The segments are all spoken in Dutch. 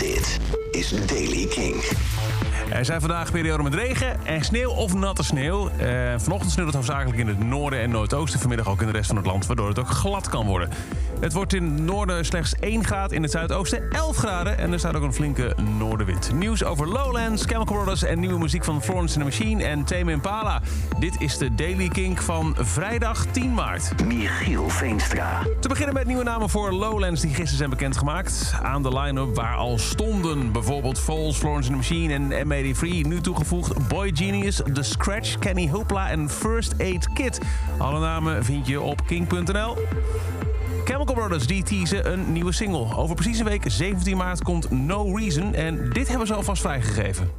Dit is Daily King. Er zijn vandaag perioden met regen en sneeuw of natte sneeuw. Eh, vanochtend sneeuwt het hoofdzakelijk in het noorden en noordoosten. Vanmiddag ook in de rest van het land, waardoor het ook glad kan worden. Het wordt in het noorden slechts 1 graad, in het zuidoosten 11 graden. En er staat ook een flinke noordenwind. Nieuws over Lowlands, Chemical Brothers en nieuwe muziek van Florence and the Machine en Tame Impala. Dit is de Daily Kink van vrijdag 10 maart. Michiel Veenstra. Te beginnen met nieuwe namen voor Lowlands die gisteren zijn bekendgemaakt. Aan de line-up waar al stonden bijvoorbeeld Foles, Florence and the Machine en M83. Nu toegevoegd Boy Genius, The Scratch, Kenny Hoopla en First Aid Kit. Alle namen vind je op king.nl. Chemical Brothers teasen een nieuwe single. Over precies een week, 17 maart, komt No Reason. En dit hebben ze alvast vrijgegeven.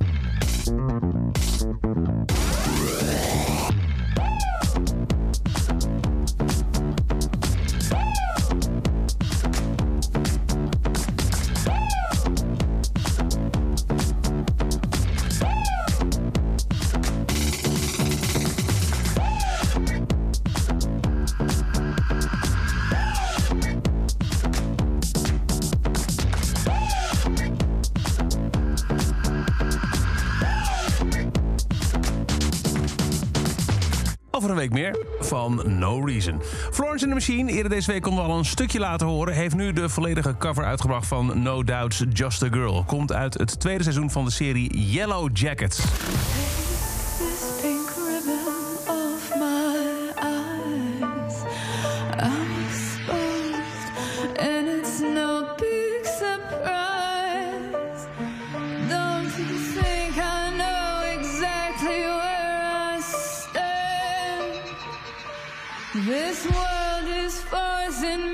Over een week meer van No Reason. Florence and the Machine, eerder deze week konden we al een stukje laten horen... heeft nu de volledige cover uitgebracht van No Doubt's Just a Girl. Komt uit het tweede seizoen van de serie Yellow Jackets. This world is forcing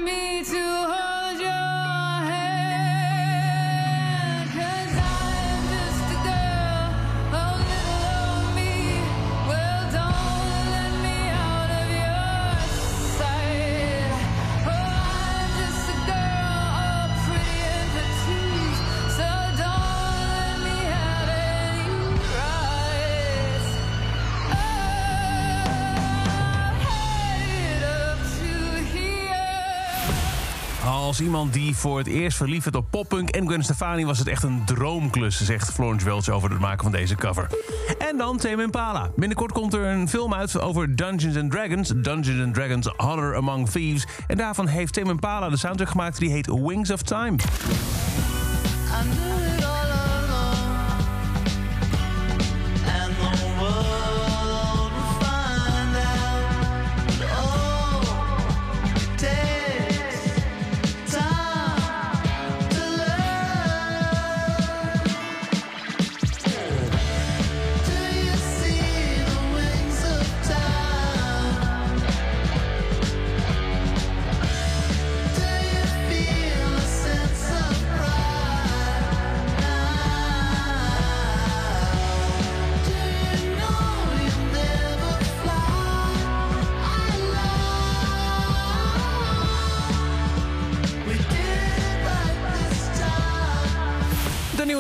Als iemand die voor het eerst verliefd werd op poppunk en Gwen Stefani... was het echt een droomklus, zegt Florence Welch over het maken van deze cover. En dan Tame Impala. Binnenkort komt er een film uit over Dungeons and Dragons. Dungeons and Dragons Honor Among Thieves. En daarvan heeft Tame Impala de soundtrack gemaakt die heet Wings of Time.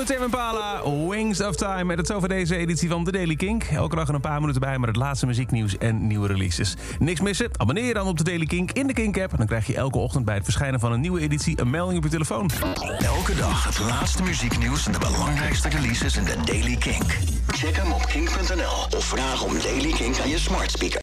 Tame Impala, Wings of Time. Met het over deze editie van The Daily Kink. Elke dag een paar minuten bij met het laatste muzieknieuws en nieuwe releases. Niks missen? Abonneer je dan op The Daily Kink in de Kink-app. Dan krijg je elke ochtend bij het verschijnen van een nieuwe editie... een melding op je telefoon. Elke dag het laatste muzieknieuws en de belangrijkste releases in de Daily Kink. Check hem op kink.nl of vraag om Daily Kink aan je smart speaker.